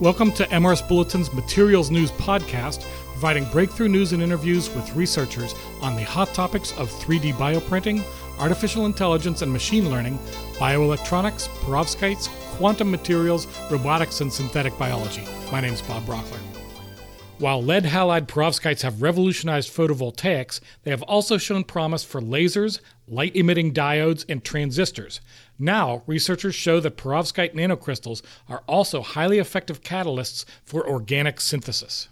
Welcome to MRS Bulletin's Materials News Podcast, providing breakthrough news and interviews with researchers on the hot topics of 3D bioprinting, artificial intelligence and machine learning, bioelectronics, perovskites, quantum materials, robotics, and synthetic biology. My name is Bob Brockler. While lead halide perovskites have revolutionized photovoltaics, they have also shown promise for lasers, light emitting diodes, and transistors. Now, researchers show that perovskite nanocrystals are also highly effective catalysts for organic synthesis.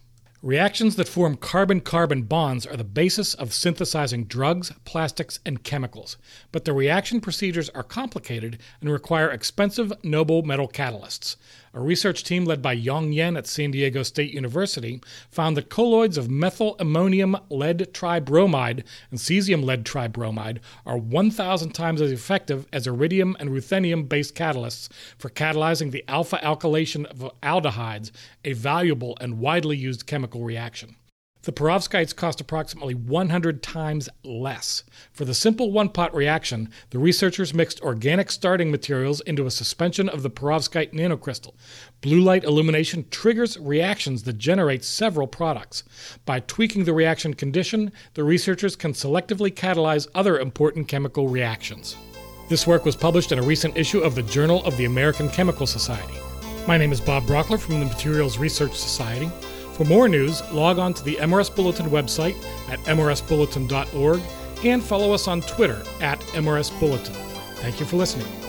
Reactions that form carbon carbon bonds are the basis of synthesizing drugs, plastics, and chemicals. But the reaction procedures are complicated and require expensive noble metal catalysts. A research team led by Yong Yan at San Diego State University found that colloids of methyl ammonium lead tribromide and cesium lead tribromide are 1,000 times as effective as iridium and ruthenium based catalysts for catalyzing the alpha alkylation of aldehydes, a valuable and widely used chemical reaction. The perovskites cost approximately 100 times less. For the simple one pot reaction, the researchers mixed organic starting materials into a suspension of the perovskite nanocrystal. Blue light illumination triggers reactions that generate several products. By tweaking the reaction condition, the researchers can selectively catalyze other important chemical reactions. This work was published in a recent issue of the Journal of the American Chemical Society. My name is Bob Brockler from the Materials Research Society. For more news, log on to the MRS Bulletin website at mrsbulletin.org and follow us on Twitter at MRS Bulletin. Thank you for listening.